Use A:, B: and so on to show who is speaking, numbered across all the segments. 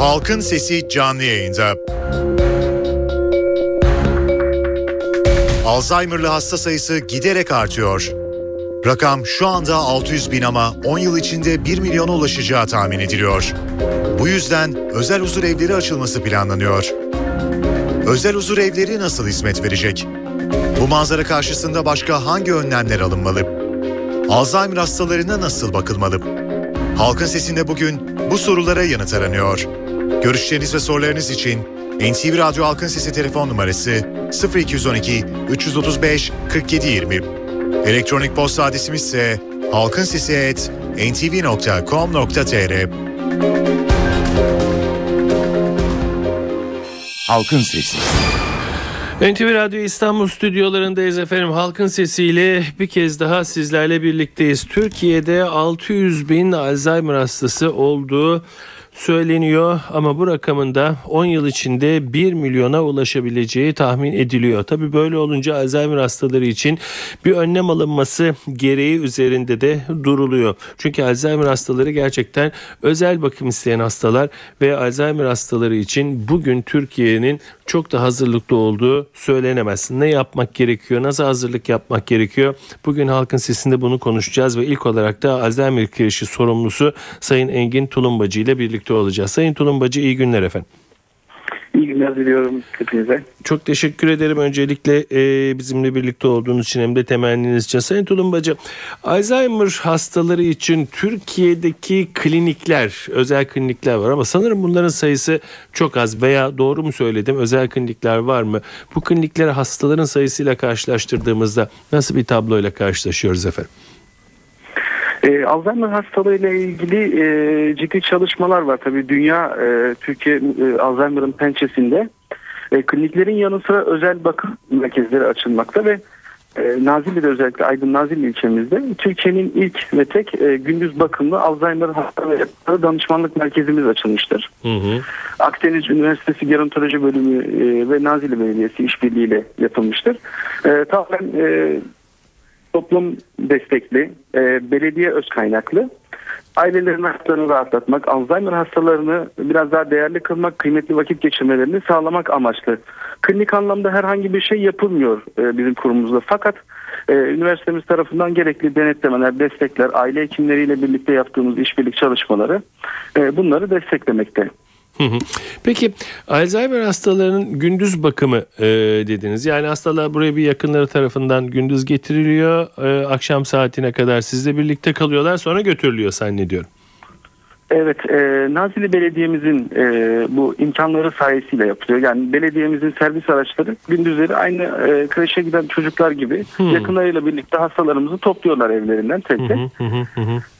A: Halkın Sesi canlı yayında. Alzheimer'lı hasta sayısı giderek artıyor. Rakam şu anda 600 bin ama 10 yıl içinde 1 milyona ulaşacağı tahmin ediliyor. Bu yüzden özel huzur evleri açılması planlanıyor. Özel huzur evleri nasıl hizmet verecek? Bu manzara karşısında başka hangi önlemler alınmalı? Alzheimer hastalarına nasıl bakılmalı? Halkın Sesi'nde bugün bu sorulara yanıt aranıyor. Görüşleriniz ve sorularınız için NTV Radyo Halkın Sesi telefon numarası 0212 335 4720. Elektronik posta adresimiz ise halkinsesi@ntv.com.tr.
B: Halkın Sesi.
C: NTV Radyo İstanbul stüdyolarındayız efendim. Halkın sesiyle bir kez daha sizlerle birlikteyiz. Türkiye'de 600 bin Alzheimer hastası olduğu söyleniyor ama bu rakamın da 10 yıl içinde 1 milyona ulaşabileceği tahmin ediliyor. Tabi böyle olunca Alzheimer hastaları için bir önlem alınması gereği üzerinde de duruluyor. Çünkü Alzheimer hastaları gerçekten özel bakım isteyen hastalar ve Alzheimer hastaları için bugün Türkiye'nin çok da hazırlıklı olduğu söylenemez. Ne yapmak gerekiyor? Nasıl hazırlık yapmak gerekiyor? Bugün halkın sesinde bunu konuşacağız ve ilk olarak da Alzheimer kreşi sorumlusu Sayın Engin Tulumbacı ile birlikte olacağız. Sayın Tulumbacı iyi günler efendim.
D: İyi günler diliyorum hepinize.
C: Çok teşekkür ederim öncelikle e, bizimle birlikte olduğunuz için hem de temenniniz için. Sayın Tulumbacı, Alzheimer hastaları için Türkiye'deki klinikler, özel klinikler var ama sanırım bunların sayısı çok az veya doğru mu söyledim özel klinikler var mı? Bu klinikleri hastaların sayısıyla karşılaştırdığımızda nasıl bir tabloyla karşılaşıyoruz efendim?
D: E, Alzheimer hastalığı ile ilgili e, ciddi çalışmalar var. Tabii dünya e, Türkiye e, Alzheimer'ın pençesinde. E, kliniklerin yanı sıra özel bakım merkezleri açılmakta ve e, Nazilli'de özellikle Aydın Nazilli ilçemizde Türkiye'nin ilk ve tek e, gündüz bakımlı Alzheimer hastalığı danışmanlık merkezimiz açılmıştır. Hı hı. Akdeniz Üniversitesi Gerontoloji Bölümü e, ve Nazilli Belediyesi işbirliğiyle yapılmıştır. E, tamamen e, toplum destekli, e, belediye öz kaynaklı. Ailelerin haklarını rahatlatmak, Alzheimer hastalarını biraz daha değerli kılmak, kıymetli vakit geçirmelerini sağlamak amaçlı. Klinik anlamda herhangi bir şey yapılmıyor e, bizim kurumumuzda. Fakat e, üniversitemiz tarafından gerekli denetlemeler, destekler, aile hekimleriyle birlikte yaptığımız işbirlik çalışmaları e, bunları desteklemekte.
C: Peki Alzheimer hastalarının gündüz bakımı e, dediniz. Yani hastalar buraya bir yakınları tarafından gündüz getiriliyor. E, akşam saatine kadar sizle birlikte kalıyorlar sonra götürülüyor zannediyorum.
D: Evet, e, Nazilli Belediye'mizin e, bu imkanları sayesinde yapılıyor. Yani belediyemizin servis araçları gündüzleri aynı e, kreşe giden çocuklar gibi hmm. yakınlarıyla birlikte hastalarımızı topluyorlar evlerinden tek tek.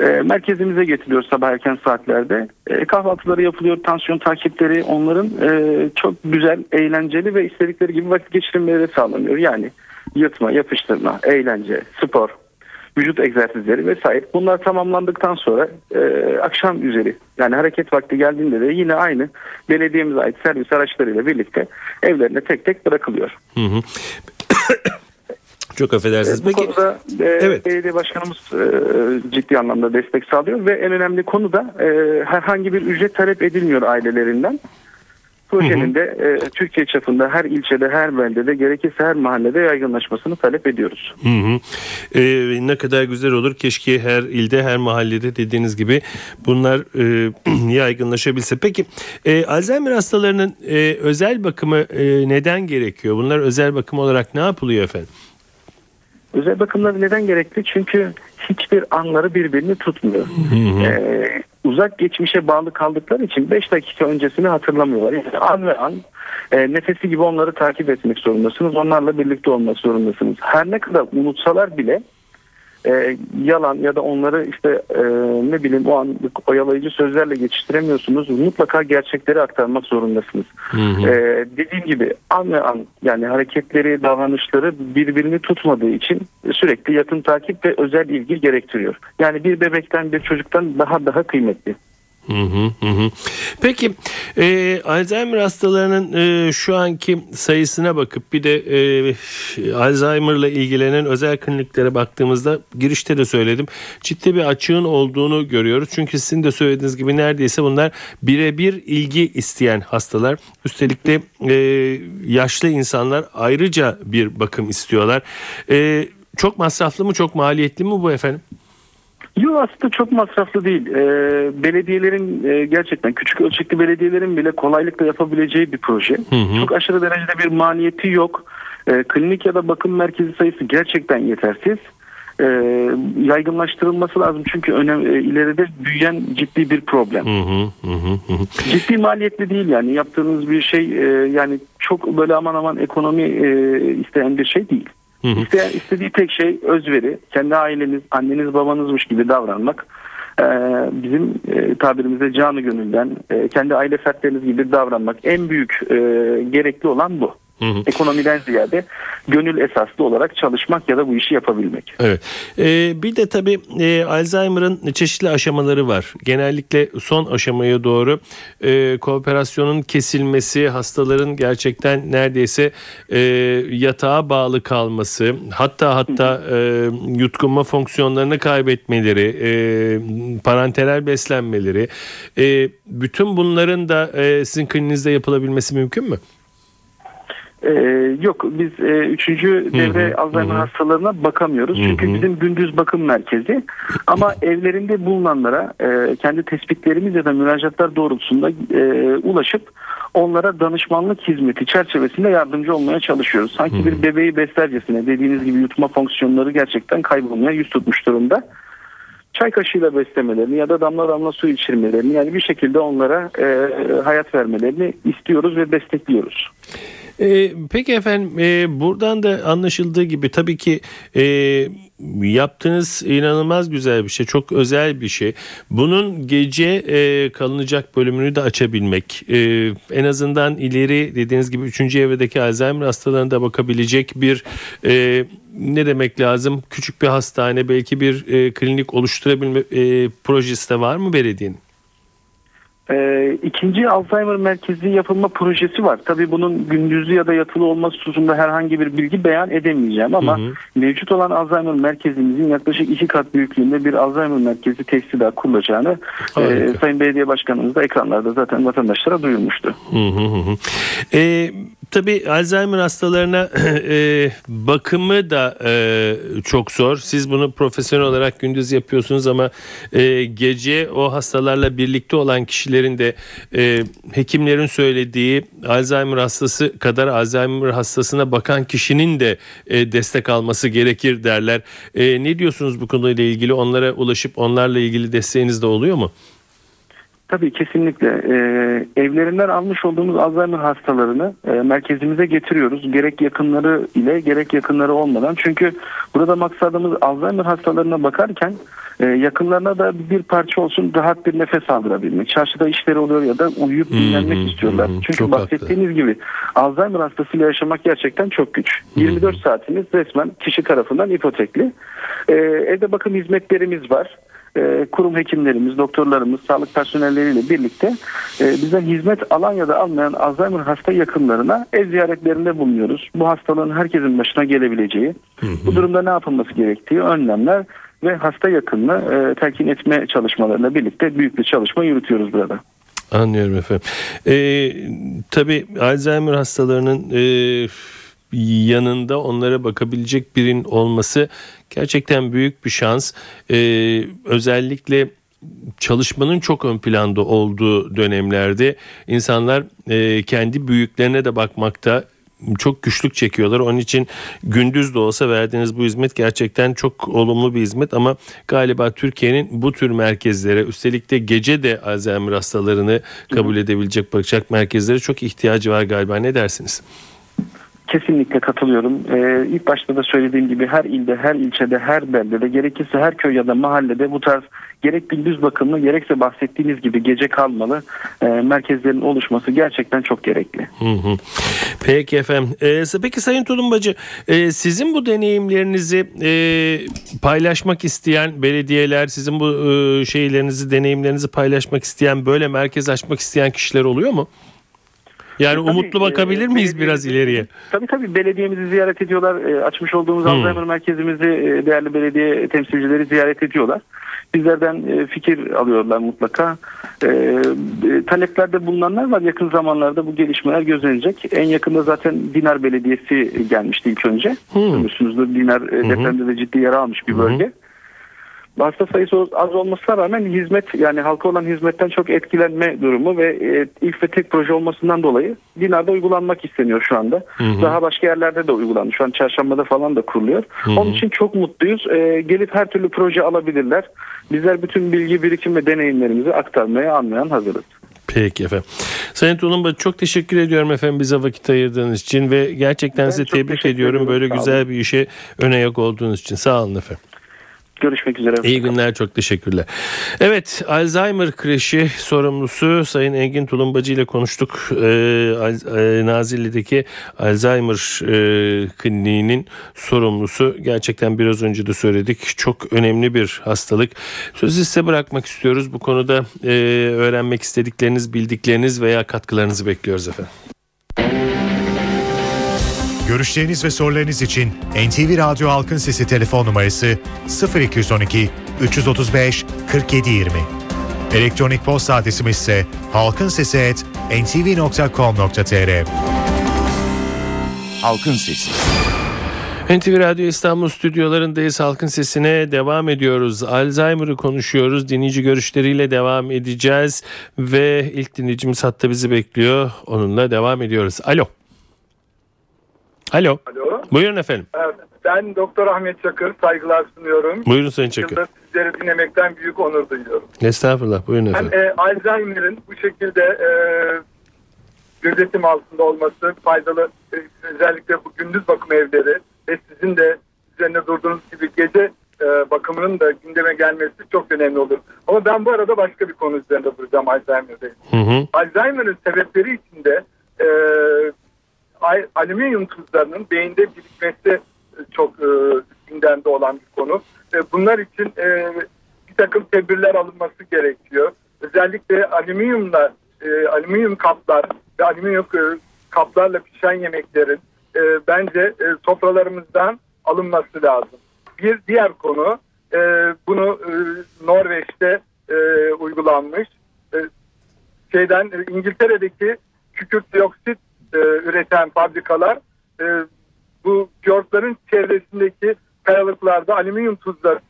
D: e, merkezimize getiriyor sabah erken saatlerde. E, kahvaltıları yapılıyor, tansiyon takipleri onların e, çok güzel, eğlenceli ve istedikleri gibi vakit geçirmeleri sağlanıyor. Yani yırtma, yapıştırma, eğlence, spor, vücut egzersizleri vesaire. Bunlar tamamlandıktan sonra e, akşam üzeri yani hareket vakti geldiğinde de yine aynı belediyemize ait servis araçlarıyla birlikte evlerine tek tek bırakılıyor. Hı hı.
C: Çok affedersiniz.
D: E, bu konuda e, evet. belediye başkanımız e, ciddi anlamda destek sağlıyor ve en önemli konu da e, herhangi bir ücret talep edilmiyor ailelerinden. Projenin de e, Türkiye çapında her ilçede, her beldede, gerekirse her mahallede yaygınlaşmasını talep ediyoruz. Hı hı.
C: E, ne kadar güzel olur. Keşke her ilde, her mahallede dediğiniz gibi bunlar e, yaygınlaşabilse. Peki e, Alzheimer hastalarının e, özel bakımı e, neden gerekiyor? Bunlar özel bakım olarak ne yapılıyor efendim?
D: Özel bakımlar neden gerekli? Çünkü hiçbir anları birbirini tutmuyor. Ee, uzak geçmişe bağlı kaldıkları için 5 dakika öncesini hatırlamıyorlar. Yani an ve an e, nefesi gibi onları takip etmek zorundasınız. Onlarla birlikte olmak zorundasınız. Her ne kadar unutsalar bile e, yalan ya da onları işte e, ne bileyim o anlık oyalayıcı sözlerle geçiştiremiyorsunuz. Mutlaka gerçekleri aktarmak zorundasınız. Hı hı. E, dediğim gibi an ve an yani hareketleri, davranışları birbirini tutmadığı için sürekli yakın takip ve özel ilgi gerektiriyor. Yani bir bebekten bir çocuktan daha daha kıymetli.
C: Hı hı hı. Peki e, Alzheimer hastalarının e, şu anki sayısına bakıp bir de e, Alzheimer'la ilgilenen özel kliniklere baktığımızda girişte de söyledim ciddi bir açığın olduğunu görüyoruz. Çünkü sizin de söylediğiniz gibi neredeyse bunlar birebir ilgi isteyen hastalar. Üstelik de e, yaşlı insanlar ayrıca bir bakım istiyorlar. E, çok masraflı mı çok maliyetli mi bu efendim?
D: Yok aslında çok masraflı değil. Ee, belediyelerin e, gerçekten küçük ölçekli belediyelerin bile kolaylıkla yapabileceği bir proje. Hı hı. Çok aşırı derecede bir maliyeti yok. Ee, klinik ya da bakım merkezi sayısı gerçekten yetersiz. Ee, yaygınlaştırılması lazım çünkü önem, e, ileride büyüyen ciddi bir problem. Hı hı, hı, hı. Ciddi maliyetli değil yani yaptığınız bir şey e, yani çok böyle aman aman ekonomi e, isteyen bir şey değil. Hı hı. İsteyen, istediği tek şey özveri, kendi aileniz, anneniz babanızmış gibi davranmak. Ee, bizim e, tabirimizde canı gönülden, e, kendi aile fertleriniz gibi davranmak en büyük e, gerekli olan bu. Hı hı. Ekonomiden ziyade gönül esaslı olarak çalışmak ya da bu işi yapabilmek.
C: Evet. Ee, bir de tabii e, Alzheimer'ın çeşitli aşamaları var. Genellikle son aşamaya doğru e, kooperasyonun kesilmesi, hastaların gerçekten neredeyse e, yatağa bağlı kalması, hatta hatta e, yutkunma fonksiyonlarını kaybetmeleri, e, parenteral beslenmeleri, e, bütün bunların da e, sizin kliniğinizde yapılabilmesi mümkün mü?
D: Ee, yok biz e, üçüncü devre hı hı, Alzheimer hı. hastalarına bakamıyoruz. Hı hı. Çünkü bizim gündüz bakım merkezi. Ama evlerinde bulunanlara e, kendi tespitlerimiz ya da müracaatlar doğrultusunda e, ulaşıp onlara danışmanlık hizmeti çerçevesinde yardımcı olmaya çalışıyoruz. Sanki hı hı. bir bebeği beslercesine dediğiniz gibi yutma fonksiyonları gerçekten kaybolmaya yüz tutmuş durumda çay kaşığıyla beslemelerini ya da damla damla su içirmelerini yani bir şekilde onlara e, hayat vermelerini istiyoruz ve destekliyoruz.
C: E, peki efendim e, buradan da anlaşıldığı gibi tabii ki e, yaptığınız inanılmaz güzel bir şey. Çok özel bir şey. Bunun gece e, kalınacak bölümünü de açabilmek. E, en azından ileri dediğiniz gibi 3. evredeki Alzheimer hastalarına bakabilecek bir e, ne demek lazım? Küçük bir hastane belki bir e, klinik oluşturabilme e, projesi de var mı belediyenin?
D: Ee, ikinci Alzheimer merkezi yapılma projesi var. Tabii bunun gündüzlü ya da yatılı olması hususunda herhangi bir bilgi beyan edemeyeceğim ama hı hı. mevcut olan Alzheimer merkezimizin yaklaşık iki kat büyüklüğünde bir Alzheimer merkezi tesisi daha kurulacağını e, Sayın Belediye Başkanımız da ekranlarda zaten vatandaşlara duyurmuştu. Hı hı hı.
C: E, tabii Alzheimer hastalarına e, bakımı da e, çok zor. Siz bunu profesyonel olarak gündüz yapıyorsunuz ama e, gece o hastalarla birlikte olan de e, hekimlerin söylediği Alzheimer hastası kadar Alzheimer hastasına bakan kişinin de e, destek alması gerekir derler. E, ne diyorsunuz bu konuyla ilgili? Onlara ulaşıp onlarla ilgili desteğiniz de oluyor mu?
D: Tabii kesinlikle. Ee, evlerinden almış olduğumuz Alzheimer hastalarını e, merkezimize getiriyoruz. Gerek yakınları ile gerek yakınları olmadan. Çünkü burada maksadımız Alzheimer hastalarına bakarken e, yakınlarına da bir parça olsun rahat bir nefes aldırabilmek. Çarşıda işleri oluyor ya da uyuyup dinlenmek hmm, istiyorlar. Hmm, Çünkü bahsettiğiniz haklı. gibi Alzheimer hastasıyla yaşamak gerçekten çok güç. Hmm. 24 saatimiz resmen kişi tarafından ipotekli. Ee, evde bakım hizmetlerimiz var e, kurum hekimlerimiz, doktorlarımız, sağlık personelleriyle birlikte e, bizden hizmet alan ya da almayan Alzheimer hasta yakınlarına ev ziyaretlerinde bulunuyoruz. Bu hastalığın herkesin başına gelebileceği, hı hı. bu durumda ne yapılması gerektiği önlemler ve hasta yakınını e, telkin etme çalışmalarıyla birlikte büyük bir çalışma yürütüyoruz burada.
C: Anlıyorum efendim. Ee, tabii Alzheimer hastalarının e, yanında onlara bakabilecek birin olması gerçekten büyük bir şans. Ee, özellikle çalışmanın çok ön planda olduğu dönemlerde insanlar e, kendi büyüklerine de bakmakta çok güçlük çekiyorlar. Onun için gündüz de olsa verdiğiniz bu hizmet gerçekten çok olumlu bir hizmet ama galiba Türkiye'nin bu tür merkezlere üstelik de gece de Alzheimer hastalarını kabul edebilecek bakacak merkezlere çok ihtiyacı var galiba. Ne dersiniz?
D: Kesinlikle katılıyorum. Ee, ilk başta da söylediğim gibi her ilde, her ilçede, her beldede, gerekirse her köy ya da mahallede bu tarz gerek gündüz bakımlı gerekse bahsettiğiniz gibi gece kalmalı e, merkezlerin oluşması gerçekten çok gerekli.
C: Hı. Peki efendim. Ee, peki Sayın Tulumbacı e, sizin bu deneyimlerinizi e, paylaşmak isteyen belediyeler sizin bu e, şeylerinizi deneyimlerinizi paylaşmak isteyen böyle merkez açmak isteyen kişiler oluyor mu? Yani tabii, umutlu bakabilir e, miyiz biraz ileriye?
D: Tabii tabii belediyemizi ziyaret ediyorlar. E, açmış olduğumuz hmm. Alzheimer merkezimizi e, değerli belediye temsilcileri ziyaret ediyorlar. Bizlerden e, fikir alıyorlar mutlaka. E, e, taleplerde bulunanlar var. Yakın zamanlarda bu gelişmeler gözlenecek. En yakında zaten Dinar Belediyesi gelmişti ilk önce. Hmm. Görmüşsünüzdür Dinar e, depremde de ciddi yara almış bir bölge. Hmm hasta sayısı az olmasına rağmen hizmet yani halka olan hizmetten çok etkilenme durumu ve e, ilk ve tek proje olmasından dolayı binada uygulanmak isteniyor şu anda. Hı hı. Daha başka yerlerde de uygulandı. Şu an çarşambada falan da kuruluyor. Hı hı. Onun için çok mutluyuz. E, gelip her türlü proje alabilirler. Bizler bütün bilgi birikim ve deneyimlerimizi aktarmaya anlayan hazırız.
C: Peki efendim. Sayın Tulumba çok teşekkür ediyorum efendim bize vakit ayırdığınız için ve gerçekten ben size tebrik ediyorum. Böyle güzel bir işe ön ayak olduğunuz için. Sağ olun efendim.
D: Görüşmek üzere.
C: İyi günler çok teşekkürler. Evet Alzheimer kreşi sorumlusu Sayın Engin Tulumbacı ile konuştuk. Ee, e, Nazilli'deki Alzheimer e, kliniğinin sorumlusu. Gerçekten biraz önce de söyledik. Çok önemli bir hastalık. Sözü size bırakmak istiyoruz. Bu konuda e, öğrenmek istedikleriniz, bildikleriniz veya katkılarınızı bekliyoruz efendim.
A: Görüşleriniz ve sorularınız için NTV Radyo Halkın Sesi telefon numarası 0212 335 4720. Elektronik posta adresimiz ise halkinsesi@ntv.com.tr.
C: Halkın Sesi. NTV Radyo İstanbul stüdyolarındayız. Halkın Sesi'ne devam ediyoruz. Alzheimer'ı konuşuyoruz. Dinleyici görüşleriyle devam edeceğiz. Ve ilk dinleyicimiz hatta bizi bekliyor. Onunla devam ediyoruz. Alo. Alo. Alo. Buyurun efendim.
B: Ben Doktor Ahmet Çakır. Saygılar sunuyorum.
C: Buyurun Sayın Çakır. Yılda
B: sizleri dinlemekten büyük onur duyuyorum.
C: Estağfurullah. Buyurun efendim.
B: Ben, e, Alzheimer'ın bu şekilde e, gözetim altında olması faydalı. E, özellikle bu gündüz bakım evleri ve sizin de üzerinde durduğunuz gibi gece e, bakımının da gündeme gelmesi çok önemli olur. Ama ben bu arada başka bir konu üzerinde duracağım Alzheimer'da. Alzheimer'ın sebepleri içinde e, alüminyum tuzlarının beyinde birikmesi çok e, gündemde olan bir konu. E, bunlar için e, bir takım tedbirler alınması gerekiyor. Özellikle alüminyumla e, alüminyum kaplar ve alüminyum e, kaplarla pişen yemeklerin e, bence e, sofralarımızdan alınması lazım. Bir diğer konu e, bunu e, Norveç'te e, uygulanmış. E, şeyden e, İngiltere'deki kükürt dioksit e, üreten fabrikalar e, bu fiyortların çevresindeki kayalıklarda alüminyum tuzları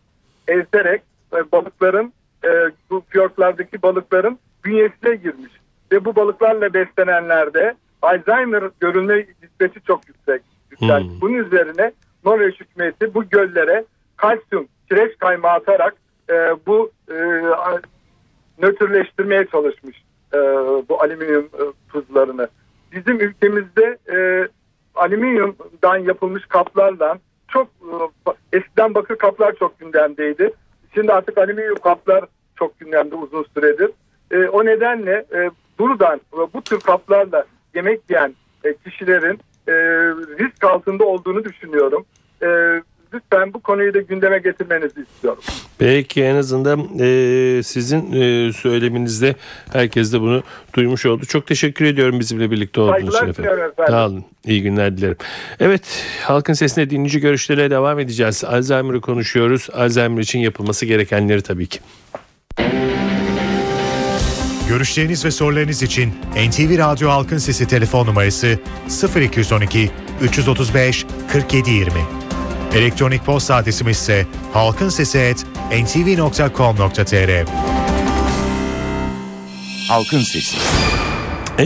B: ezerek e, balıkların e, bu fiyortlardaki balıkların bünyesine girmiş. Ve bu balıklarla beslenenlerde Alzheimer görülme nispeti çok yüksek. Hmm. Bunun üzerine Norveç hükümeti bu göllere kalsiyum, kireç kaymağı atarak e, bu e, nötrleştirmeye çalışmış e, bu alüminyum e, tuzlarını bizim ülkemizde e, alüminyumdan yapılmış kaplarla çok e, eskiden bakır kaplar çok gündemdeydi. Şimdi artık alüminyum kaplar çok gündemde uzun süredir. E, o nedenle e, buradan bu tür kaplarla yemek yiyen e, kişilerin e, risk altında olduğunu düşünüyorum. E, lütfen bu konuyu da gündeme getirmenizi istiyorum.
C: Peki en azından e, sizin e, söyleminizde herkes de bunu duymuş oldu. Çok teşekkür ediyorum bizimle birlikte olduğunuz için efendim. efendim. Sağ olun. İyi günler dilerim. Evet halkın sesine dinleyici görüşlere devam edeceğiz. Alzheimer'ı konuşuyoruz. Alzheimer için yapılması gerekenleri tabii ki.
A: Görüşleriniz ve sorularınız için NTV Radyo Halkın Sesi telefon numarası 0212 335 4720. Elektronik posta adresimiz ise halkinsesi.ntv.com.tr
C: Halkın Sesi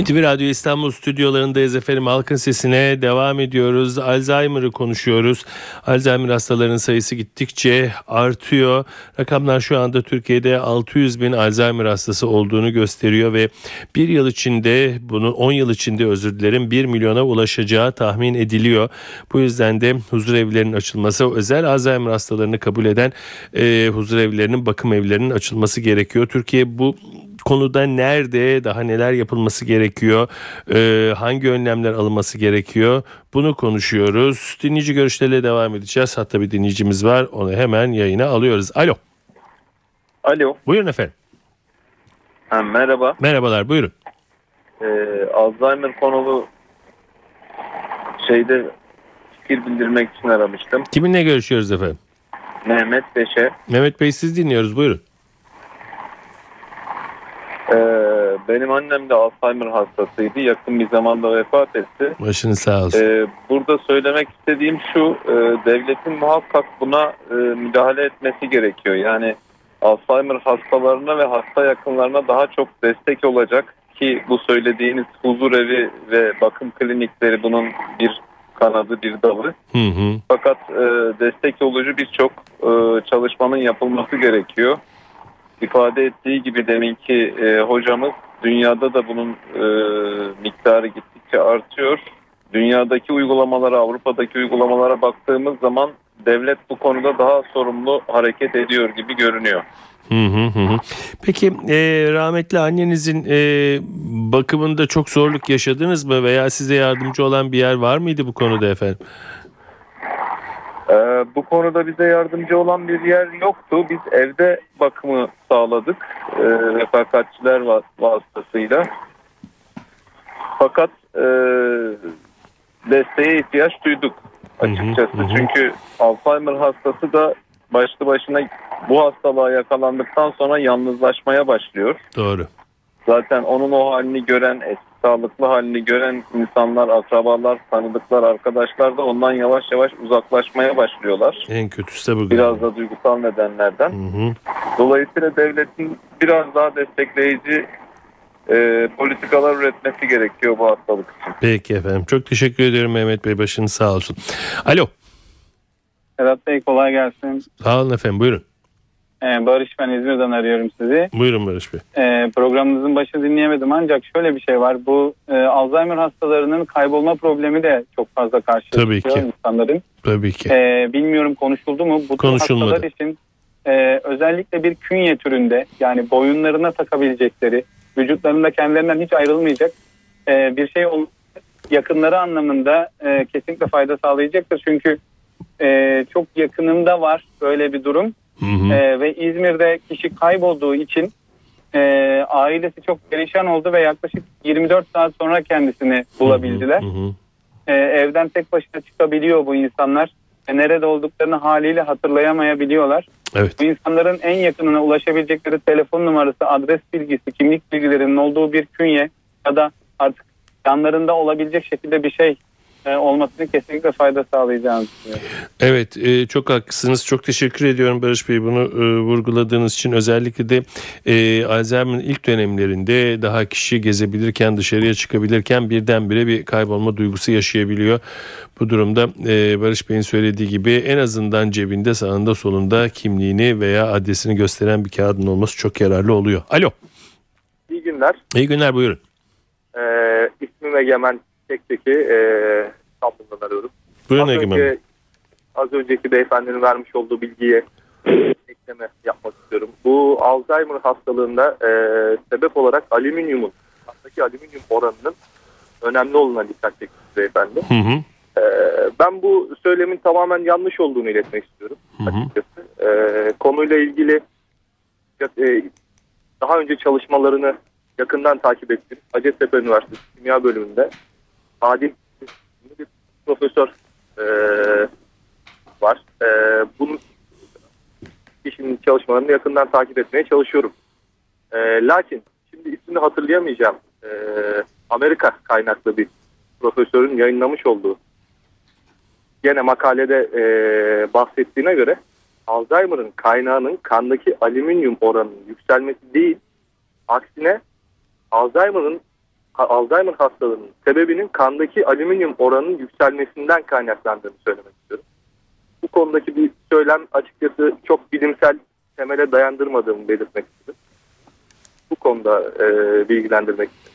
C: NTV Radyo İstanbul stüdyolarındayız efendim. Halkın sesine devam ediyoruz. Alzheimer'ı konuşuyoruz. Alzheimer hastalarının sayısı gittikçe artıyor. Rakamlar şu anda Türkiye'de 600 bin Alzheimer hastası olduğunu gösteriyor ve bir yıl içinde bunu 10 yıl içinde özür dilerim 1 milyona ulaşacağı tahmin ediliyor. Bu yüzden de huzur evlerinin açılması özel Alzheimer hastalarını kabul eden e, huzur evlerinin bakım evlerinin açılması gerekiyor. Türkiye bu konuda nerede daha neler yapılması gerekiyor e, hangi önlemler alınması gerekiyor bunu konuşuyoruz dinleyici görüşleriyle devam edeceğiz hatta bir dinleyicimiz var onu hemen yayına alıyoruz alo
E: Alo.
C: buyurun efendim
E: Ha, merhaba.
C: merhabalar buyurun
E: Ee, Alzheimer konulu şeyde fikir bildirmek için aramıştım.
C: kiminle görüşüyoruz efendim
E: Mehmet Beşe.
C: Mehmet Bey siz dinliyoruz buyurun
E: Ee, benim annem de Alzheimer hastasıydı. Yakın bir zamanda vefat etti.
C: başınız sağ olsun
E: Ee, burada söylemek istediğim şu. e, devletin muhakkak buna e, müdahale etmesi gerekiyor. Yani Alzheimer hastalarına ve hasta yakınlarına daha çok destek olacak ki bu söylediğiniz huzur evi ve bakım klinikleri bunun bir kanadı bir dalı.
C: hı hı.
E: Fakat e, destek olucu birçok e, çalışmanın yapılması gerekiyor. İfade ettiği gibi deminki e, hocamız dünyada da bunun e, miktarı gittikçe artıyor. Dünyadaki uygulamalara, Avrupa'daki uygulamalara baktığımız zaman devlet bu konuda daha sorumlu hareket ediyor gibi görünüyor.
C: Hı hı hı. Peki e, rahmetli annenizin e, bakımında çok zorluk yaşadınız mı veya size yardımcı olan bir yer var mıydı bu konuda efendim?
E: Ee, bu konuda bize yardımcı olan bir yer yoktu. Biz evde bakımı sağladık e, refakatçiler va- vasıtasıyla. Fakat e, desteğe ihtiyaç duyduk açıkçası.
C: Hı hı hı.
E: Çünkü Alzheimer hastası da başlı başına bu hastalığa yakalandıktan sonra yalnızlaşmaya başlıyor.
C: Doğru.
E: Zaten onun o halini gören, sağlıklı halini gören insanlar, akrabalar, tanıdıklar, arkadaşlar da ondan yavaş yavaş uzaklaşmaya başlıyorlar.
C: En kötüsü de bu.
E: Biraz da duygusal nedenlerden.
C: Hı hı.
E: Dolayısıyla devletin biraz daha destekleyici e, politikalar üretmesi gerekiyor bu hastalık için.
C: Peki efendim. Çok teşekkür ediyorum Mehmet Bey. Başınız sağ olsun. Alo.
F: Sedat Bey kolay gelsin.
C: Sağ olun efendim. Buyurun.
F: Ee, Barış ben İzmir'den arıyorum sizi.
C: Buyurun Barış Bey.
F: Ee, programınızın başını dinleyemedim ancak şöyle bir şey var. Bu e, Alzheimer hastalarının kaybolma problemi de çok fazla karşılaşıyor
C: Tabii ki.
F: insanların.
C: Tabii ki.
F: Ee, bilmiyorum konuşuldu mu? Bu
C: Konuşulmadı.
F: hastalar için e, özellikle bir künye türünde yani boyunlarına takabilecekleri, vücutlarında kendilerinden hiç ayrılmayacak e, bir şey ol- yakınları anlamında e, kesinlikle fayda sağlayacaktır. Çünkü e, çok yakınımda var böyle bir durum.
C: Hı hı.
F: Ee, ve İzmir'de kişi kaybolduğu için e, ailesi çok perişan oldu ve yaklaşık 24 saat sonra kendisini bulabildiler.
C: Hı hı.
F: Ee, evden tek başına çıkabiliyor bu insanlar. E, nerede olduklarını haliyle hatırlayamayabiliyorlar.
C: Evet.
F: Bu insanların en yakınına ulaşabilecekleri telefon numarası, adres bilgisi, kimlik bilgilerinin olduğu bir künye ya da artık yanlarında olabilecek şekilde bir şey e, olmasını kesinlikle fayda sağlayacağını düşünüyorum.
C: Evet e, çok haklısınız. Çok teşekkür ediyorum Barış Bey bunu e, vurguladığınız için. Özellikle de e, Alzheimer'ın ilk dönemlerinde daha kişi gezebilirken dışarıya çıkabilirken birdenbire bir kaybolma duygusu yaşayabiliyor. Bu durumda e, Barış Bey'in söylediği gibi en azından cebinde sağında solunda kimliğini veya adresini gösteren bir kağıdın olması çok yararlı oluyor. Alo.
G: İyi günler.
C: İyi günler buyurun.
G: Ee, ismim Egemen Tekteki. Ee, İstanbul'dan arıyorum.
C: Buyurun
G: az,
C: Egemen
G: önce, az önceki beyefendinin vermiş olduğu bilgiye ekleme yapmak istiyorum. Bu Alzheimer hastalığında e, sebep olarak alüminyumun, kandaki alüminyum oranının önemli olduğuna dikkat çekti beyefendi.
C: Hı hı.
G: Ee, ben bu söylemin tamamen yanlış olduğunu iletmek istiyorum
C: Hı hı.
G: açıkçası. Ee, konuyla ilgili e, daha önce çalışmalarını yakından takip ettim. Hacettepe Üniversitesi Kimya Bölümünde Adil bir profesör e, var. E, bunun kişinin çalışmalarını yakından takip etmeye çalışıyorum. E, lakin şimdi ismini hatırlayamayacağım. E, Amerika kaynaklı bir profesörün yayınlamış olduğu gene makalede e, bahsettiğine göre Alzheimer'ın kaynağının kandaki alüminyum oranının yükselmesi değil, aksine Alzheimer'ın Alzheimer hastalığının sebebinin kandaki alüminyum oranının yükselmesinden kaynaklandığını söylemek istiyorum. Bu konudaki bir söylem açıkçası çok bilimsel temele dayandırmadığımı belirtmek istedim. Bu konuda e, bilgilendirmek istedim.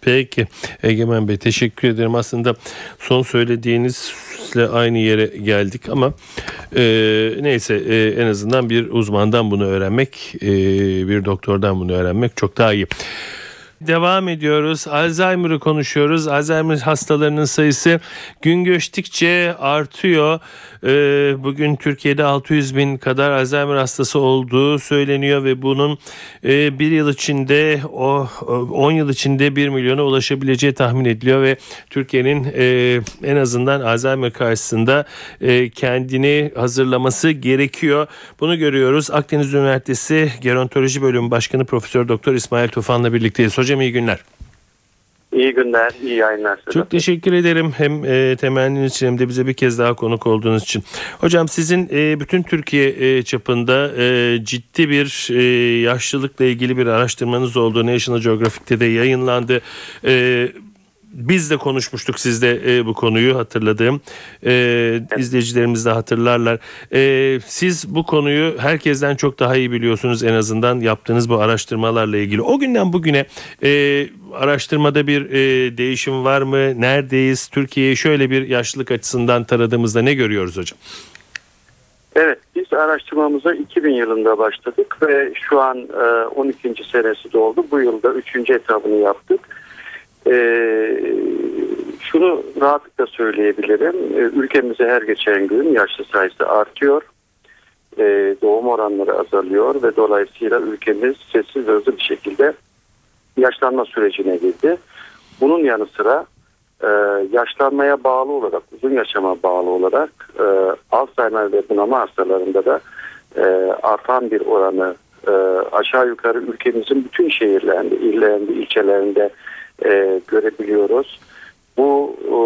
C: Peki Egemen Bey teşekkür ederim. Aslında son söylediğinizle aynı yere geldik ama e, neyse e, en azından bir uzmandan bunu öğrenmek, e, bir doktordan bunu öğrenmek çok daha iyi. Devam ediyoruz. Alzheimer'ı konuşuyoruz. Alzheimer hastalarının sayısı gün geçtikçe artıyor. Ee, bugün Türkiye'de 600 bin kadar Alzheimer hastası olduğu söyleniyor ve bunun e, bir yıl içinde o 10 yıl içinde 1 milyona ulaşabileceği tahmin ediliyor ve Türkiye'nin e, en azından Alzheimer karşısında e, kendini hazırlaması gerekiyor. Bunu görüyoruz. Akdeniz Üniversitesi Gerontoloji Bölümü Başkanı Profesör Doktor İsmail Tufan'la birlikteyiz. Hocam iyi günler.
H: İyi günler, iyi yayınlar.
C: Size. Çok teşekkür ederim hem e, temenniniz için hem de bize bir kez daha konuk olduğunuz için. Hocam sizin e, bütün Türkiye e, çapında e, ciddi bir e, yaşlılıkla ilgili bir araştırmanız olduğu National Geographic'te de yayınlandı. E, biz de konuşmuştuk sizde e, bu konuyu hatırladığım. E, izleyicilerimiz de hatırlarlar. E, siz bu konuyu herkesten çok daha iyi biliyorsunuz en azından yaptığınız bu araştırmalarla ilgili. O günden bugüne e, araştırmada bir e, değişim var mı? Neredeyiz? Türkiye'yi şöyle bir yaşlılık açısından taradığımızda ne görüyoruz hocam?
H: Evet biz araştırmamıza 2000 yılında başladık ve şu an e, 12. senesi doldu. Bu yılda 3. etabını yaptık. Ee, şunu rahatlıkla söyleyebilirim. Ee, ülkemizde her geçen gün yaşlı sayısı artıyor. Ee, doğum oranları azalıyor ve dolayısıyla ülkemiz sessiz ve hızlı bir şekilde yaşlanma sürecine girdi. Bunun yanı sıra e, yaşlanmaya bağlı olarak, uzun yaşama bağlı olarak e, Alzheimer ve bunama hastalarında da e, artan bir oranı e, aşağı yukarı ülkemizin bütün şehirlerinde, illerinde, ilçelerinde e, görebiliyoruz. Bu e,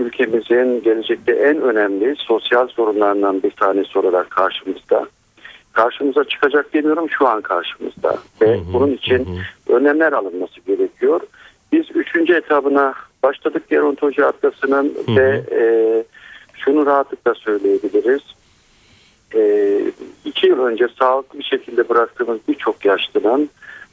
H: ülkemizin gelecekte en önemli sosyal sorunlarından bir tanesi olarak karşımızda. Karşımıza çıkacak demiyorum şu an karşımızda ve hı hı, bunun için hı. önlemler alınması gerekiyor. Biz üçüncü etabına başladık gerontoloji atlasının hı hı. ve e, şunu rahatlıkla söyleyebiliriz. E, iki yıl önce sağlıklı bir şekilde bıraktığımız birçok yaşlının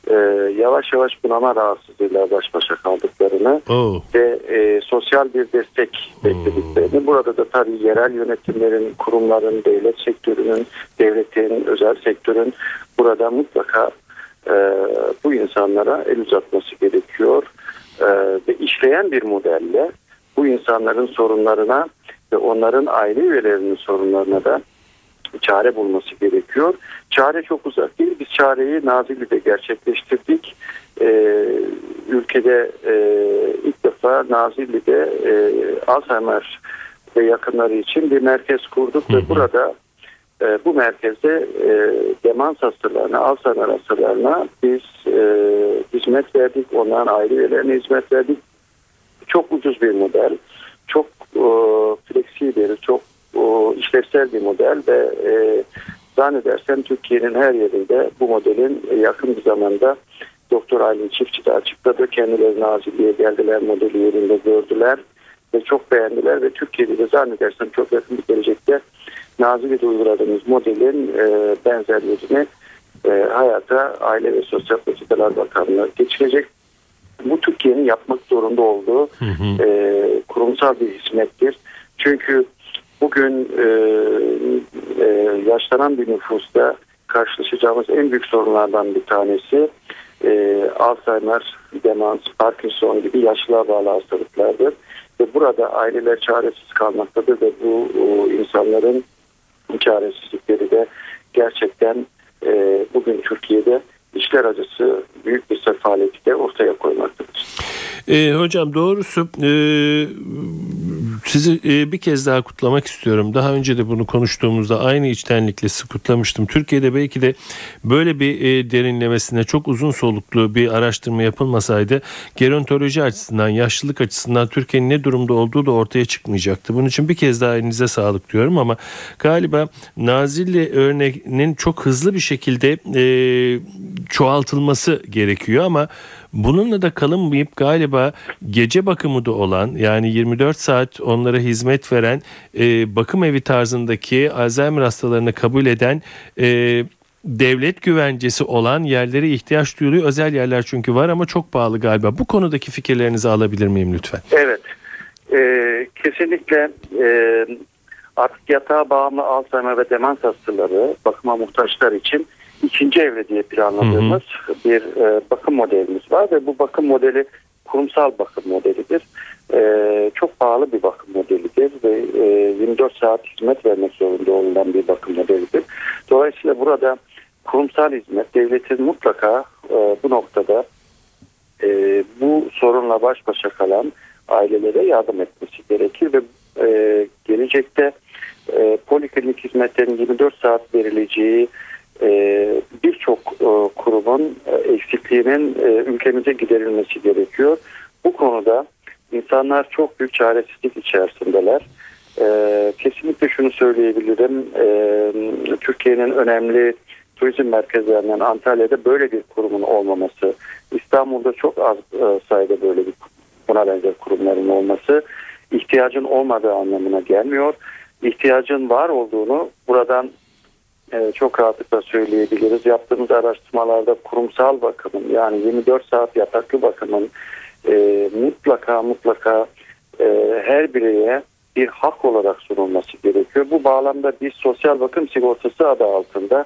H: e, yavaş yavaş bunama rahatsızlığıyla baş başa kaldıklarını oh. ve e, sosyal bir destek beklediklerini. Hmm. Burada da tabii yerel yönetimlerin, kurumların, devlet sektörünün, devletin, özel sektörün burada mutlaka e, bu insanlara el uzatması gerekiyor. E, ve işleyen bir modelle bu insanların sorunlarına ve onların aile üyelerinin sorunlarına da çare bulması gerekiyor. Çare çok uzak değil. Biz çareyi Nazilli'de gerçekleştirdik. Ee, ülkede e, ilk defa Nazilli'de e, Alzheimer ve yakınları için bir merkez kurduk ve burada e, bu merkezde e, demans hastalarına, Alzheimer hastalarına biz e, hizmet verdik. Onların aile üyelerine hizmet verdik. Çok ucuz bir model. Çok e, fleksibel, çok o işlevsel bir model ve e, zannedersem Türkiye'nin her yerinde bu modelin yakın bir zamanda Doktor Aylin Çiftçi de açıkladı. Kendileri Nazilli'ye geldiler, modeli yerinde gördüler ve çok beğendiler ve Türkiye'de de zannedersem çok yakın bir gelecekte Nazilli'de uyguladığımız modelin e, benzerlerini e, hayata Aile ve Sosyal Politikalar Bakanlığı geçirecek. Bu Türkiye'nin yapmak zorunda olduğu hı hı. E, kurumsal bir hizmettir. Çünkü Bugün e, e, yaşlanan bir nüfusta karşılaşacağımız en büyük sorunlardan bir tanesi e, Alzheimer, demans, Parkinson gibi yaşlığa bağlı hastalıklardır. Ve burada aileler çaresiz kalmaktadır ve bu o, insanların çaresizlikleri de gerçekten e, bugün Türkiye'de işler acısı büyük bir sefaleti de ortaya koymaktadır.
C: E, hocam doğrusu e, sizi e, bir kez daha kutlamak istiyorum. Daha önce de bunu konuştuğumuzda aynı içtenlikle sizi kutlamıştım. Türkiye'de belki de böyle bir e, derinlemesine çok uzun soluklu bir araştırma yapılmasaydı gerontoloji açısından, yaşlılık açısından Türkiye'nin ne durumda olduğu da ortaya çıkmayacaktı. Bunun için bir kez daha elinize sağlık diyorum ama galiba Nazilli örneğinin çok hızlı bir şekilde e, çoğaltılması gerekiyor ama bununla da kalınmayıp galiba gece bakımı da olan yani 24 saat onlara hizmet veren e, bakım evi tarzındaki Alzheimer hastalarını kabul eden e, devlet güvencesi olan yerlere ihtiyaç duyuluyor. Özel yerler çünkü var ama çok pahalı galiba. Bu konudaki fikirlerinizi alabilir miyim lütfen?
H: Evet. Ee, kesinlikle e, artık yatağa bağımlı Alzheimer ve demans hastaları bakıma muhtaçlar için ikinci evre diye planladığımız hı hı. bir e, bakım modelimiz var ve bu bakım modeli kurumsal bakım modelidir. E, çok pahalı bir bakım modelidir ve e, 24 saat hizmet vermek zorunda olunan bir bakım modelidir. Dolayısıyla burada kurumsal hizmet devletin mutlaka e, bu noktada e, bu sorunla baş başa kalan ailelere yardım etmesi gerekir ve e, gelecekte e, poliklinik hizmetlerin 24 saat verileceği birçok e, kurumun e, eksikliğinin e, ülkemize giderilmesi gerekiyor. Bu konuda insanlar çok büyük çaresizlik içerisindeler. E, kesinlikle şunu söyleyebilirim. E, Türkiye'nin önemli turizm merkezlerinden Antalya'da böyle bir kurumun olmaması, İstanbul'da çok az e, sayıda böyle bir buna benzer kurumların olması ihtiyacın olmadığı anlamına gelmiyor. İhtiyacın var olduğunu buradan e, çok rahatlıkla söyleyebiliriz. Yaptığımız araştırmalarda kurumsal bakımın yani 24 saat yataklı bakımın e, mutlaka mutlaka e, her bireye bir hak olarak sunulması gerekiyor. Bu bağlamda biz sosyal bakım sigortası adı altında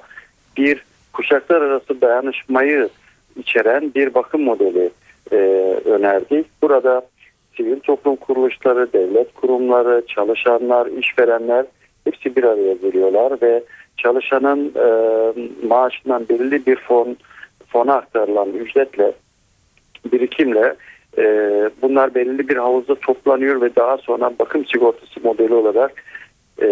H: bir kuşaklar arası dayanışmayı içeren bir bakım modeli e, önerdik. Burada sivil toplum kuruluşları, devlet kurumları, çalışanlar, işverenler hepsi bir araya geliyorlar ve çalışanın e, maaşından belirli bir fon fona aktarılan ücretle birikimle e, bunlar belirli bir havuzda toplanıyor ve daha sonra bakım sigortası modeli olarak e,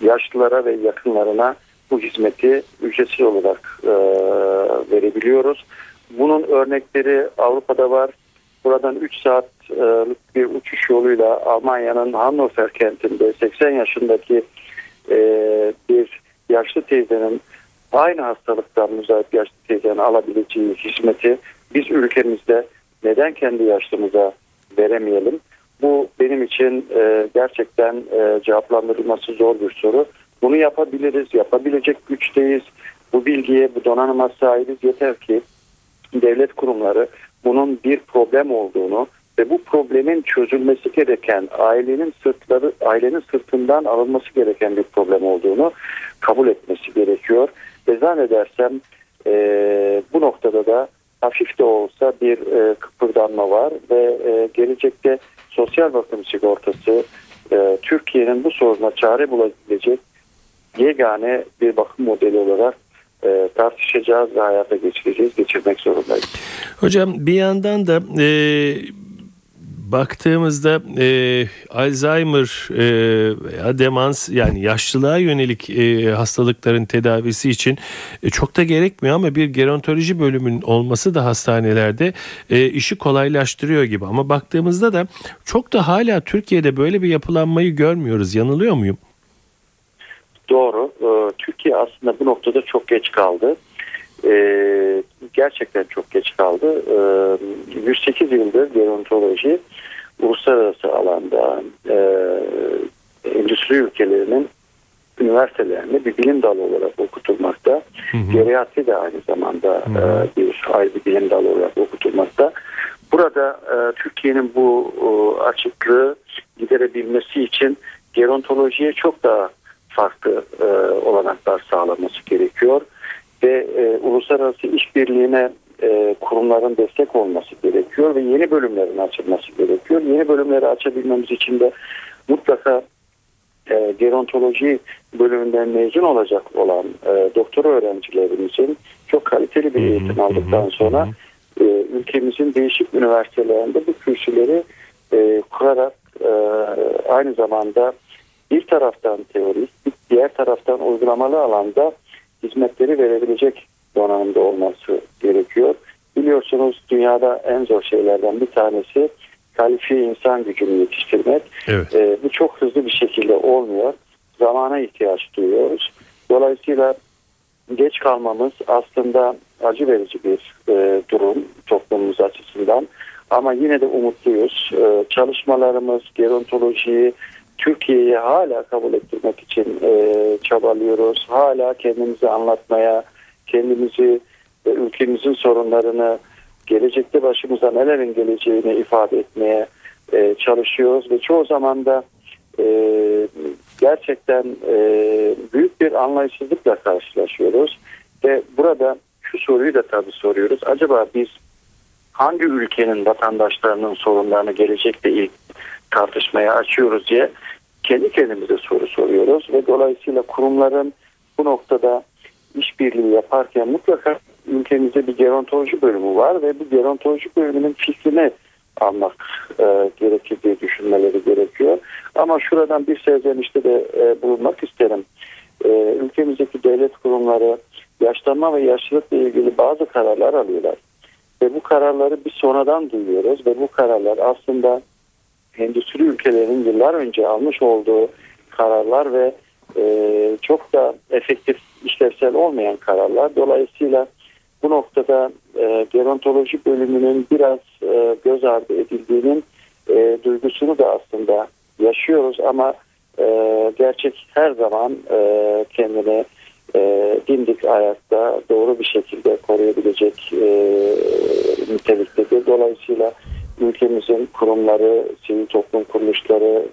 H: yaşlılara ve yakınlarına bu hizmeti ücretsiz olarak e, verebiliyoruz. Bunun örnekleri Avrupa'da var. Buradan 3 saatlik bir uçuş yoluyla Almanya'nın Hannover kentinde 80 yaşındaki e, bir yaşlı teyzenin aynı hastalıktan müzayip yaşlı teyzenin alabileceği hizmeti biz ülkemizde neden kendi yaşlımıza veremeyelim? Bu benim için e, gerçekten e, cevaplandırılması zor bir soru. Bunu yapabiliriz, yapabilecek güçteyiz. Bu bilgiye, bu donanıma sahibiz. Yeter ki devlet kurumları bunun bir problem olduğunu ve bu problemin çözülmesi gereken ailenin sırtları ailenin sırtından alınması gereken bir problem olduğunu kabul etmesi gerekiyor. Ve zannedersem e, bu noktada da hafif de olsa bir e, kıpırdanma var ve e, gelecekte sosyal bakım sigortası e, Türkiye'nin bu soruna çare bulabilecek yegane bir bakım modeli olarak e, tartışacağız ve hayata geçireceğiz, geçirmek zorundayız.
C: Hocam bir yandan da e, baktığımızda e, Alzheimer e, veya demans yani yaşlılığa yönelik e, hastalıkların tedavisi için e, çok da gerekmiyor ama bir gerontoloji bölümünün olması da hastanelerde e, işi kolaylaştırıyor gibi. Ama baktığımızda da çok da hala Türkiye'de böyle bir yapılanmayı görmüyoruz. Yanılıyor muyum?
H: Doğru. Ee, Türkiye aslında bu noktada çok geç kaldı. Ee, gerçekten çok geç kaldı. Ee, 108 yıldır gerontoloji uluslararası alanda e, endüstri ülkelerinin üniversitelerinde bir bilim dalı olarak okutulmakta. Hı Geriatri de aynı zamanda hı hı. E, bir ayrı bir bilim dalı olarak okutulmakta. Burada e, Türkiye'nin bu e, açıklığı giderebilmesi için gerontolojiye çok daha farklı e, olanaklar sağlaması gerekiyor ve e, uluslararası işbirliğine e, kurumların destek olması gerekiyor ve yeni bölümlerin açılması gerekiyor. Yeni bölümleri açabilmemiz için de mutlaka e, gerontoloji bölümünden mezun olacak olan e, doktora öğrencilerimizin çok kaliteli bir eğitim aldıktan sonra e, ülkemizin değişik üniversitelerinde bu kürsüleri e, kurarak e, aynı zamanda bir taraftan teorik, diğer taraftan uygulamalı alanda hizmetleri verebilecek donanımda olması gerekiyor. Biliyorsunuz dünyada en zor şeylerden bir tanesi kalifiye insan gücünü yetiştirmek. Evet. E, bu çok hızlı bir şekilde olmuyor. Zamana ihtiyaç duyuyoruz. Dolayısıyla geç kalmamız aslında acı verici bir e, durum. açısından. Ama yine de umutluyuz. E, çalışmalarımız, gerontolojiyi Türkiye'yi hala kabul ettirmek için e, çabalıyoruz. Hala kendimizi anlatmaya, kendimizi ve ülkemizin sorunlarını gelecekte başımıza nelerin geleceğini ifade etmeye e, çalışıyoruz ve çoğu zaman da e, gerçekten e, büyük bir anlayışsızlıkla karşılaşıyoruz ve burada şu soruyu da tabii soruyoruz. Acaba biz hangi ülkenin vatandaşlarının sorunlarını gelecekte ilk tartışmaya açıyoruz diye kendi kendimize soru soruyoruz ve dolayısıyla kurumların bu noktada işbirliği yaparken mutlaka ülkemizde bir gerontoloji bölümü var ve bu gerontoloji bölümünün fikrini almak e, gerekir diye düşünmeleri gerekiyor. Ama şuradan bir serzenişte de e, bulunmak isterim. E, ülkemizdeki devlet kurumları yaşlanma ve yaşlılıkla ilgili bazı kararlar alıyorlar. Ve bu kararları bir sonradan duyuyoruz ve bu kararlar aslında endüstri ülkelerin yıllar önce almış olduğu kararlar ve e, çok da efektif işlevsel olmayan kararlar. Dolayısıyla bu noktada e, gerontoloji bölümünün biraz e, göz ardı edildiğinin e, duygusunu da aslında yaşıyoruz ama e, gerçek her zaman e, kendini e, dimdik ayakta doğru bir şekilde koruyabilecek e, niteliktedir. Dolayısıyla ülkemizin kurumları, sivil toplum kuruluşları,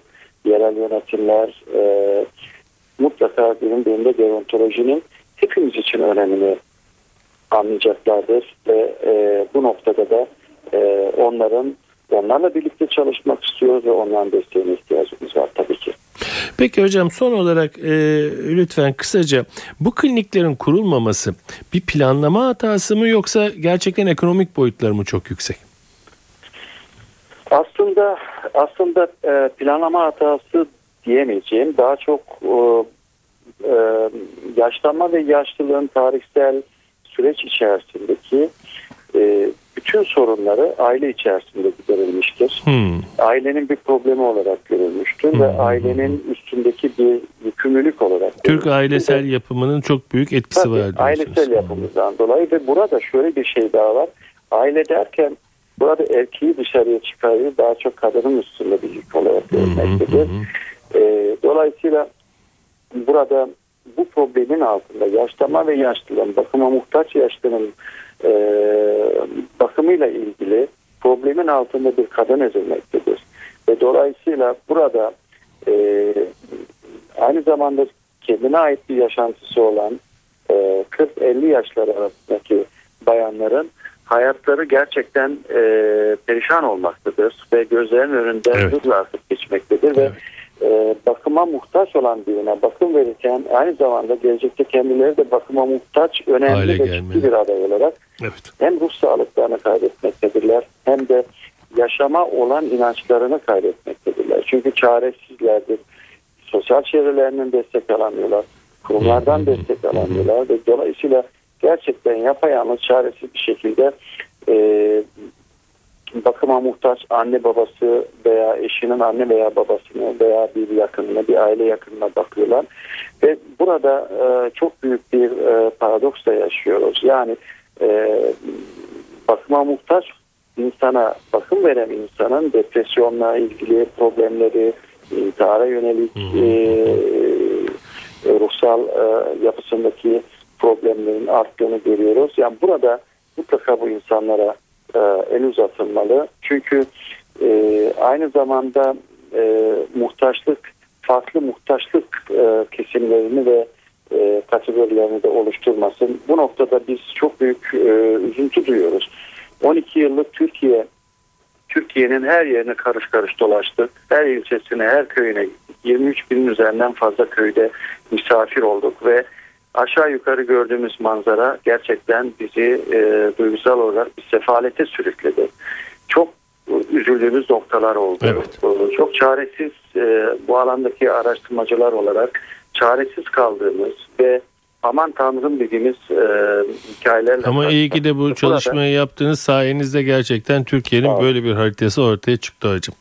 H: yerel yönetimler e, mutlaka bilindiğinde gerontolojinin hepimiz için önemini anlayacaklardır ve e, bu noktada da e, onların onlarla birlikte çalışmak istiyoruz ve onların desteğine ihtiyacımız var tabii ki.
C: Peki hocam son olarak e, lütfen kısaca bu kliniklerin kurulmaması bir planlama hatası mı yoksa gerçekten ekonomik boyutları mı çok yüksek?
H: Aslında aslında e, planlama hatası diyemeyeceğim. Daha çok e, e, yaşlanma ve yaşlılığın tarihsel süreç içerisindeki e, bütün sorunları aile içerisinde giderilmiştir. Hmm. Ailenin bir problemi olarak görülmüştür hmm. ve ailenin üstündeki bir yükümlülük olarak.
C: Türk ailesel yapımının çok büyük etkisi Tabii, var.
H: Ailesel yapımızdan dolayı ve burada şöyle bir şey daha var. Aile derken burada erkeği dışarıya çıkarıyor daha çok kadının üstünde bir yük olarak görülmektedir. E, dolayısıyla burada bu problemin altında yaşlama ve yaşlılığın bakıma muhtaç yaşlının e, bakımıyla ilgili problemin altında bir kadın ezilmektedir. Ve dolayısıyla burada e, aynı zamanda kendine ait bir yaşantısı olan e, 40-50 yaşları arasındaki bayanların hayatları gerçekten e, perişan olmaktadır ve gözlerin önünde evet. hızla artık geçmektedir evet. ve e, bakıma muhtaç olan birine bakım verirken aynı zamanda gelecekte kendileri de bakıma muhtaç önemli ve ciddi bir aday olarak evet. hem ruh sağlıklarını kaybetmektedirler hem de yaşama olan inançlarını kaybetmektedirler. Çünkü çaresizlerdir. Sosyal çevrelerinin destek alamıyorlar. Kurumlardan destek alamıyorlar ve dolayısıyla gerçekten yapayalnız çaresiz bir şekilde e, bakıma muhtaç anne babası veya eşinin anne veya babasını veya bir yakınına bir aile yakınına bakıyorlar. Ve burada e, çok büyük bir e, paradoksla yaşıyoruz. Yani e, bakıma muhtaç insana bakım veren insanın depresyonla ilgili problemleri intihara yönelik e, ruhsal e, yapısındaki problemlerin arttığını görüyoruz. Yani burada mutlaka bu insanlara e, el uzatılmalı. Çünkü e, aynı zamanda e, muhtaçlık, farklı muhtaçlık e, kesimlerini ve e, kategorilerini de oluşturmasın. Bu noktada biz çok büyük e, üzüntü duyuyoruz. 12 yıllık Türkiye Türkiye'nin her yerine karış karış dolaştık. Her ilçesine, her köyüne 23 binin üzerinden fazla köyde misafir olduk ve aşağı yukarı gördüğümüz manzara gerçekten bizi e, duygusal olarak bir sefalete sürükledi. Çok üzüldüğümüz noktalar oldu. Evet. Çok çaresiz e, bu alandaki araştırmacılar olarak çaresiz kaldığımız ve aman tanrım dediğimiz e, hikayelerle.
C: Ama iyi ki de bu çalışmayı burada, yaptığınız sayenizde gerçekten Türkiye'nin böyle bir haritası ortaya çıktı hocam.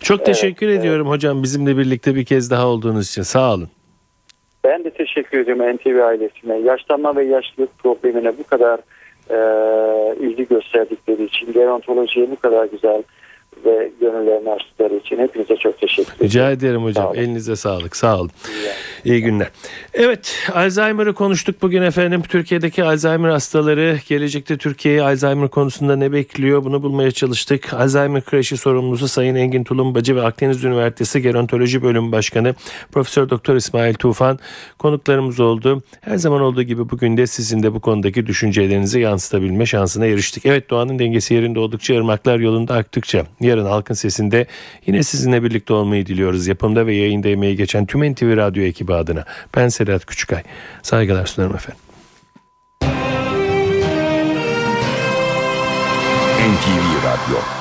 C: Çok teşekkür evet, ediyorum evet. hocam bizimle birlikte bir kez daha olduğunuz için sağ olun.
H: Ben de teşekkür ediyorum NTV ailesine. Yaşlanma ve yaşlılık problemine bu kadar e, ilgi gösterdikleri için, gerontolojiye bu kadar güzel ve gönüllerini açtıkları için hepinize çok teşekkür ederim.
C: Rica ederim hocam.
H: Sağ olun.
C: Elinize sağlık. Sağ olun.
H: İyi
C: İyi günler. Evet, Alzheimer'ı konuştuk bugün efendim. Türkiye'deki Alzheimer hastaları, gelecekte Türkiye'yi Alzheimer konusunda ne bekliyor? Bunu bulmaya çalıştık. Alzheimer kreşi sorumlusu Sayın Engin Tulumbacı ve Akdeniz Üniversitesi Gerontoloji Bölümü Başkanı Profesör Doktor İsmail Tufan konuklarımız oldu. Her zaman olduğu gibi bugün de sizin de bu konudaki düşüncelerinizi yansıtabilme şansına eriştik. Evet, doğanın dengesi yerinde oldukça, ırmaklar yolunda aktıkça. Yarın Halkın Sesi'nde yine sizinle birlikte olmayı diliyoruz. Yapımda ve yayında emeği geçen tüm NTV Radyo ekibi adına. Ben Sedat Küçükay. Saygılar sunarım efendim.
I: NTV Radyo